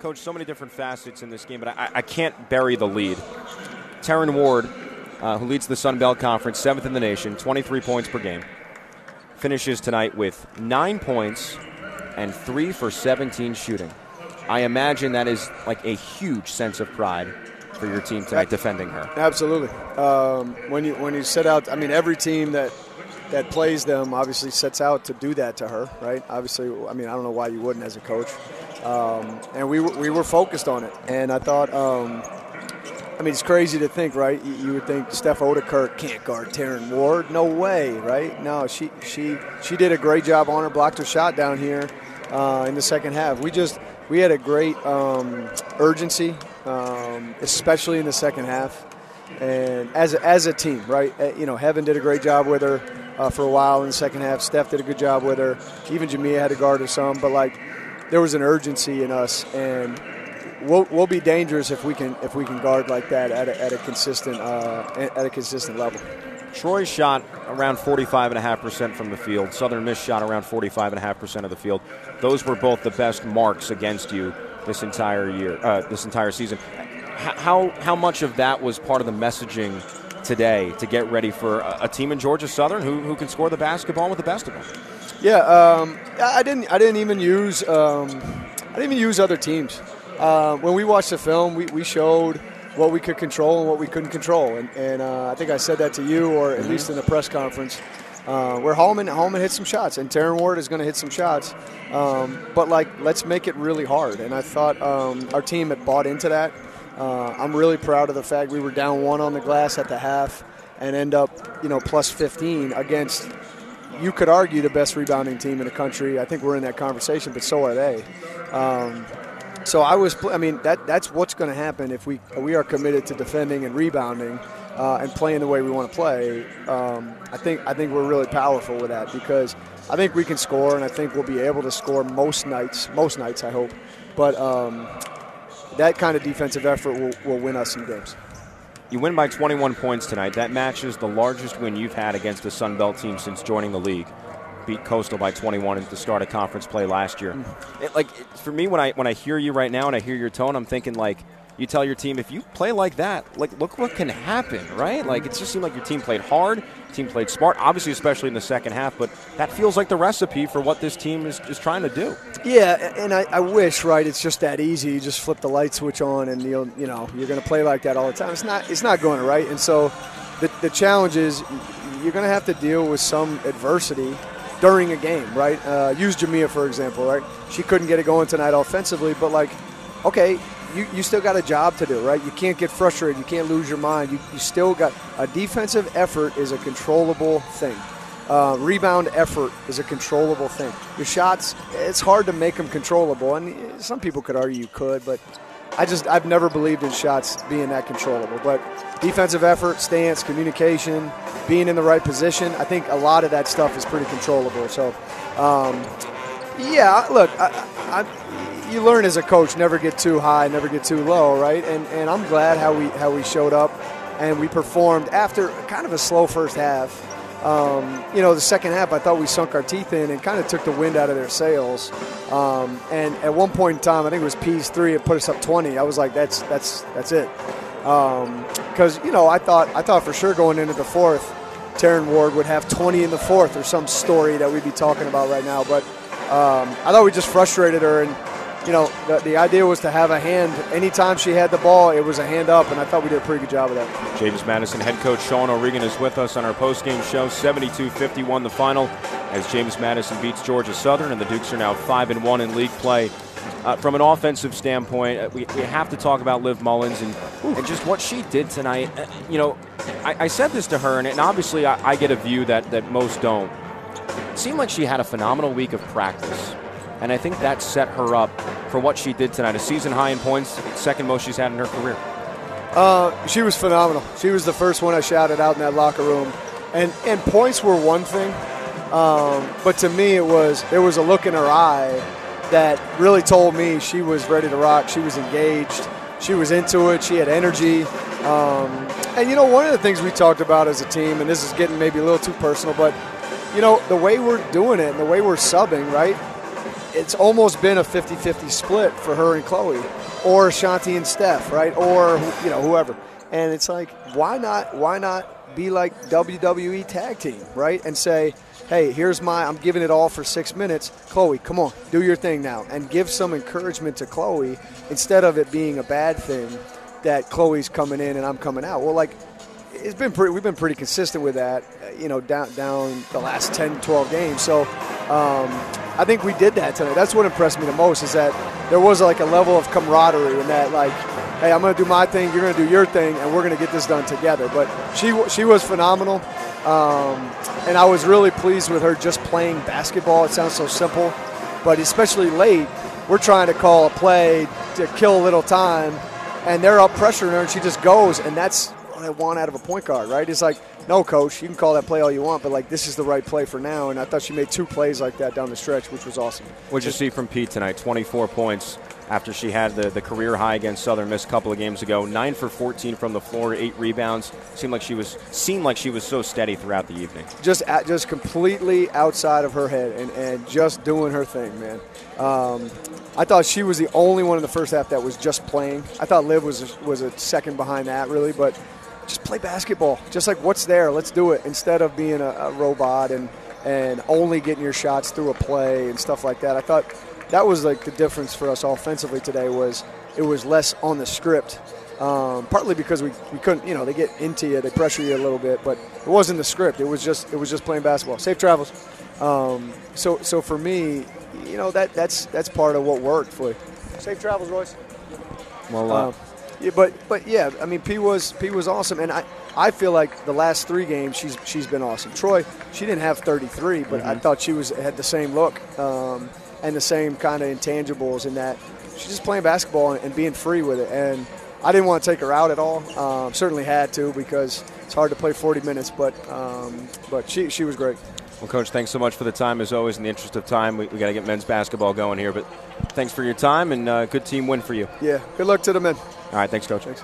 Coach, so many different facets in this game, but I, I can't bury the lead. Terren Ward, uh, who leads the Sun Belt Conference, seventh in the nation, 23 points per game, finishes tonight with nine points and three for 17 shooting. I imagine that is like a huge sense of pride for your team tonight, defending her. Absolutely. Um, when you when you set out, I mean, every team that that plays them obviously sets out to do that to her, right? Obviously, I mean, I don't know why you wouldn't as a coach. Um, and we we were focused on it, and I thought. Um, I mean, it's crazy to think, right? You would think Steph Ouderkirk can't guard Terren Ward. No way, right? No, she she she did a great job on her, blocked her shot down here uh, in the second half. We just we had a great um, urgency, um, especially in the second half, and as a, as a team, right? Uh, you know, Heaven did a great job with her uh, for a while in the second half. Steph did a good job with her. Even Jamia had to guard her some, but like there was an urgency in us and we'll, we'll be dangerous if we can if we can guard like that at a, at a consistent uh, at a consistent level. Troy shot around 45.5% from the field. Southern Miss shot around 45.5% of the field. Those were both the best marks against you this entire year, uh, this entire season. How, how much of that was part of the messaging today to get ready for a, a team in Georgia Southern who, who can score the basketball with the best of them? Yeah, um, I didn't. I didn't even use. Um, I didn't even use other teams. Uh, when we watched the film, we, we showed what we could control and what we couldn't control, and, and uh, I think I said that to you, or at mm-hmm. least in the press conference, uh, where Holman Holman hit some shots, and Terren Ward is going to hit some shots. Um, but like, let's make it really hard. And I thought um, our team had bought into that. Uh, I'm really proud of the fact we were down one on the glass at the half and end up, you know, plus 15 against you could argue the best rebounding team in the country. I think we're in that conversation, but so are they. Um, so I was, I mean, that that's what's going to happen if we we are committed to defending and rebounding uh, and playing the way we want to play. Um, I think I think we're really powerful with that because I think we can score and I think we'll be able to score most nights. Most nights, I hope. But um, that kind of defensive effort will, will win us some games. You win by 21 points tonight. That matches the largest win you've had against a Sun Belt team since joining the league. Beat Coastal by 21 at the start of conference play last year. Mm. It, like for me, when I when I hear you right now and I hear your tone, I'm thinking like you tell your team if you play like that, like look what can happen, right? Like it just seemed like your team played hard, team played smart, obviously especially in the second half, but that feels like the recipe for what this team is, is trying to do. Yeah, and I, I wish, right, it's just that easy. You just flip the light switch on and you'll you know, you're gonna play like that all the time. It's not it's not going right. And so the the challenge is you're gonna have to deal with some adversity during a game, right? Uh, use Jamia for example, right? She couldn't get it going tonight offensively, but like, okay, you, you still got a job to do, right? You can't get frustrated. You can't lose your mind. You, you still got a defensive effort is a controllable thing. Uh, rebound effort is a controllable thing. Your shots, it's hard to make them controllable, and some people could argue you could, but I just I've never believed in shots being that controllable. But defensive effort, stance, communication, being in the right position, I think a lot of that stuff is pretty controllable. So, um, yeah, look, I, I, you learn as a coach never get too high, never get too low, right? And and I'm glad how we how we showed up and we performed after kind of a slow first half. Um, you know, the second half, I thought we sunk our teeth in and kind of took the wind out of their sails. Um, and at one point in time, I think it was P's three, it put us up 20. I was like, that's that's that's it. Because um, you know, I thought I thought for sure going into the fourth, Terren Ward would have 20 in the fourth or some story that we'd be talking about right now. But um, I thought we just frustrated her and you know, the, the, idea was to have a hand. Anytime she had the ball, it was a hand up, and I thought we did a pretty good job of that. James Madison head coach Sean O'Regan is with us on our post-game show. 72-51 the final as James Madison beats Georgia Southern, and the Dukes are now 5 and 1 in league play. Uh, from an offensive standpoint, uh, we, we, have to talk about Liv Mullins and, and just what she did tonight. Uh, you know, I, I, said this to her, and, and obviously I, I get a view that, that most don't. It seemed like she had a phenomenal week of practice and I think that set her up for what she did tonight. A season high in points, second most she's had in her career. Uh, she was phenomenal. She was the first one I shouted out in that locker room, and and points were one thing, um, but to me it was there was a look in her eye that really told me she was ready to rock. She was engaged. She was into it. She had energy. Um, and you know, one of the things we talked about as a team, and this is getting maybe a little too personal, but you know, the way we're doing it and the way we're subbing, right? it's almost been a 50-50 split for her and Chloe, or Shanti and Steph, right? Or you know whoever. And it's like, why not? Why not be like WWE tag team, right? And say, hey, here's my, I'm giving it all for six minutes. Chloe, come on, do your thing now, and give some encouragement to Chloe instead of it being a bad thing that Chloe's coming in and I'm coming out. Well, like it's been pretty, we've been pretty consistent with that, you know, down down the last 10, 12 games. So um, I think we did that tonight. That's what impressed me the most is that there was like a level of camaraderie and that like, hey, I'm going to do my thing, you're going to do your thing, and we're going to get this done together. But she she was phenomenal, um, and I was really pleased with her just playing basketball. It sounds so simple, but especially late, we're trying to call a play to kill a little time, and they're up pressuring her, and she just goes, and that's what I want out of a point guard, right? It's like, no, coach, you can call that play all you want, but like this is the right play for now. And I thought she made two plays like that down the stretch, which was awesome. What'd you see from Pete tonight? 24 points after she had the, the career high against Southern Miss a couple of games ago. Nine for 14 from the floor, eight rebounds. Seemed like she was seemed like she was so steady throughout the evening. Just at, just completely outside of her head and, and just doing her thing, man. Um, I thought she was the only one in the first half that was just playing. I thought Liv was was a second behind that, really, but just play basketball. Just like what's there, let's do it instead of being a, a robot and and only getting your shots through a play and stuff like that. I thought that was like the difference for us offensively today was it was less on the script. Um, partly because we, we couldn't, you know, they get into you, they pressure you a little bit, but it wasn't the script. It was just it was just playing basketball. Safe travels. Um, so so for me, you know that that's that's part of what worked for you. Safe travels, Royce. Well, uh, Um, yeah, but but yeah, I mean, P was P was awesome, and I I feel like the last three games she's she's been awesome. Troy, she didn't have 33, but I thought she was had the same look um, and the same kind of intangibles in that she's just playing basketball and, and being free with it. And I didn't want to take her out at all. Um, certainly had to because it's hard to play 40 minutes, but um, but she she was great. well, Coach, thanks so much for the time as always. In the interest of time, we, we got to get men's basketball going here. But thanks for your time and uh, good team win for you. Yeah, good luck to the men. All right, thanks, Coach. Thanks.